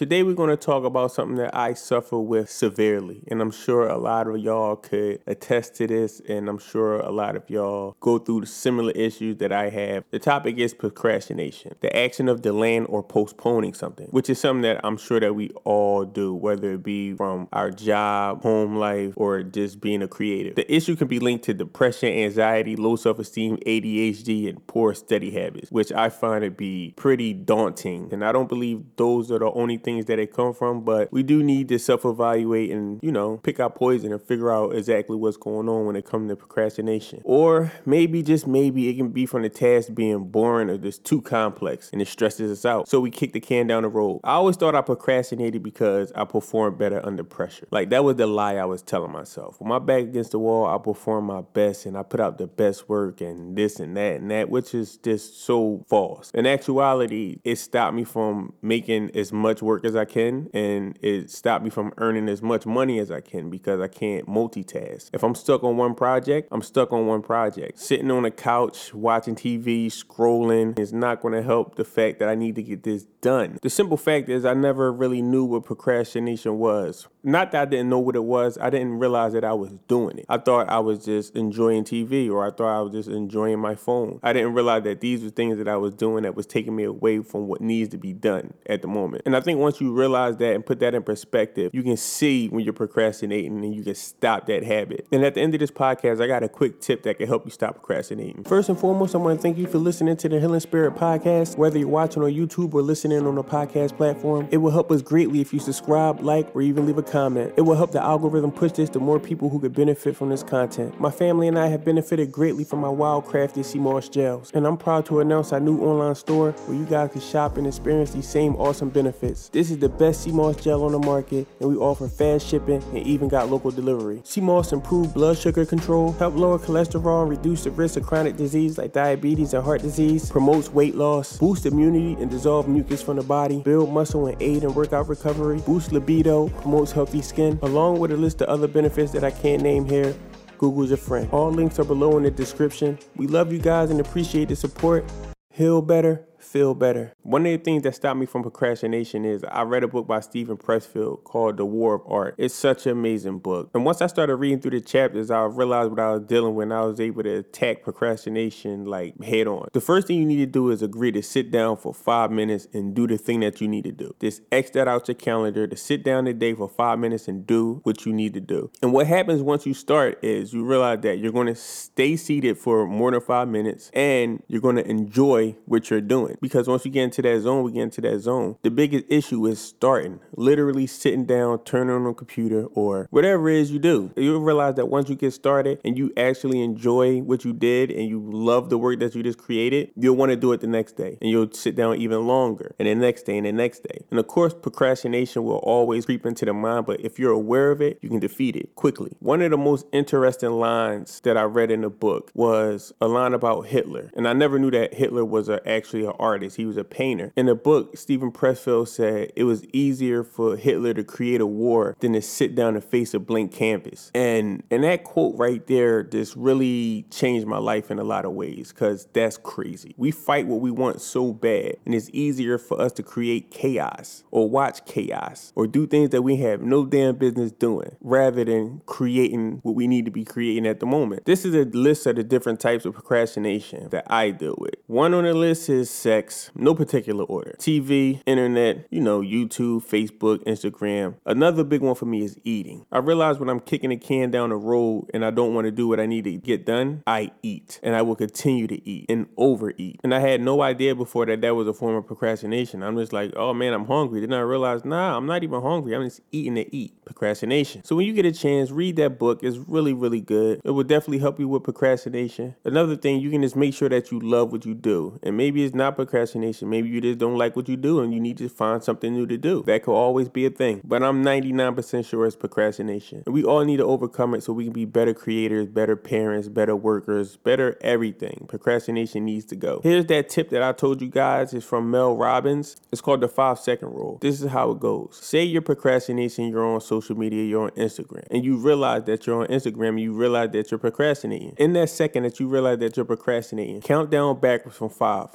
Today we're going to talk about something that I suffer with severely, and I'm sure a lot of y'all could attest to this, and I'm sure a lot of y'all go through the similar issues that I have. The topic is procrastination, the action of delaying or postponing something, which is something that I'm sure that we all do, whether it be from our job, home life, or just being a creative. The issue can be linked to depression, anxiety, low self-esteem, ADHD, and poor study habits, which I find to be pretty daunting. And I don't believe those are the only things that it come from, but we do need to self-evaluate and, you know, pick our poison and figure out exactly what's going on when it comes to procrastination. Or maybe just maybe it can be from the task being boring or just too complex and it stresses us out. So we kick the can down the road. I always thought I procrastinated because I performed better under pressure. Like that was the lie I was telling myself. When my back against the wall, I perform my best and I put out the best work and this and that and that, which is just so false. In actuality, it stopped me from making as much work as I can and it stopped me from earning as much money as I can because I can't multitask. If I'm stuck on one project, I'm stuck on one project. Sitting on a couch, watching TV, scrolling is not going to help the fact that I need to get this done. The simple fact is, I never really knew what procrastination was. Not that I didn't know what it was, I didn't realize that I was doing it. I thought I was just enjoying TV or I thought I was just enjoying my phone. I didn't realize that these were things that I was doing that was taking me away from what needs to be done at the moment. And I think once you realize that and put that in perspective, you can see when you're procrastinating and you can stop that habit. And at the end of this podcast, I got a quick tip that can help you stop procrastinating. First and foremost, I want to thank you for listening to the Heal And Spirit podcast. Whether you're watching on YouTube or listening on a podcast platform, it will help us greatly if you subscribe, like, or even leave a comment. It will help the algorithm push this to more people who could benefit from this content. My family and I have benefited greatly from my wildcrafted sea moss gels, and I'm proud to announce our new online store where you guys can shop and experience these same awesome benefits. This is the best sea moss gel on the market, and we offer fast shipping and even got local delivery. Sea moss improve blood sugar control, help lower cholesterol, reduce the risk of chronic disease like diabetes and heart disease, promotes weight loss, boosts immunity and dissolve mucus from the body, build muscle and aid in workout recovery, boosts libido, promotes healthy skin, along with a list of other benefits that I can't name here. Google's a friend. All links are below in the description. We love you guys and appreciate the support. Heal better, feel better. One of the things that stopped me from procrastination is I read a book by Steven Pressfield called The War of Art. It's such an amazing book. And once I started reading through the chapters, I realized what I was dealing with and I was able to attack procrastination like head on. The first thing you need to do is agree to sit down for five minutes and do the thing that you need to do. Just X that out your calendar to sit down today for five minutes and do what you need to do. And what happens once you start is you realize that you're going to stay seated for more than five minutes and you're going to enjoy what you're doing because once we get into that zone, we get into that zone. The biggest issue is starting, literally sitting down, turning on the computer, or whatever it is you do. You'll realize that once you get started and you actually enjoy what you did and you love the work that you just created, you'll want to do it the next day and you'll sit down even longer and the next day and the next day. And of course, procrastination will always creep into the mind, but if you're aware of it, you can defeat it quickly. One of the most interesting lines that I read in the book was a line about Hitler. And I never knew that Hitler was a, actually an artist, he was a painter. In the book, Steven Pressfield said it was easier for Hitler to create a war than to sit down and face a blank canvas. And and that quote right there just really changed my life in a lot of ways because that's crazy. We fight what we want so bad, and it's easier for us to create chaos or watch chaos or do things that we have no damn business doing rather than creating what we need to be creating at the moment. This is a list of the different types of procrastination that I deal with. One on the list is sex, no particular order. TV, internet, you know, YouTube, Facebook, Instagram. Another big one for me is eating. I realize when I'm kicking a can down the road and I don't want to do what I need to get done, I eat and I will continue to eat and overeat. And I had no idea before that that was a form of procrastination. I'm just like, oh man, I'm hungry. Then I realized, nah, I'm not even hungry. I'm just eating to eat. Procrastination. So when you get a chance, read that book. It's really, really good. It will definitely help you with procrastination. Another thing, you can just make sure that you love what you do. And maybe it's not procrastination. Maybe you just don't like what you do and you need to find something new to do. That could always be a thing. But I'm 99% sure it's procrastination. And we all need to overcome it so we can be better creators, better parents, better workers, better everything. Procrastination needs to go. Here's that tip that I told you guys is from Mel Robbins. It's called the five second rule. This is how it goes. Say you're procrastinating, you're on social media, you're on Instagram, and you realize that you're on Instagram you realize that you're procrastinating. In that second that you realize that you're procrastinating, count down backwards from five.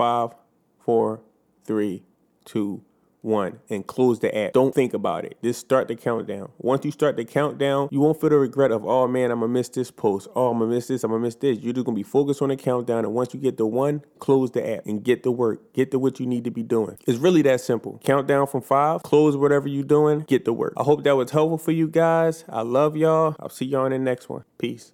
Five, four, three, two, one, and close the app. Don't think about it. Just start the countdown. Once you start the countdown, you won't feel the regret of, oh man, I'm gonna miss this post. Oh, I'm gonna miss this. I'm gonna miss this. You're just gonna be focused on the countdown. And once you get the one, close the app and get to work. Get to what you need to be doing. It's really that simple. Countdown from five, close whatever you're doing, get to work. I hope that was helpful for you guys. I love y'all. I'll see y'all in the next one. Peace.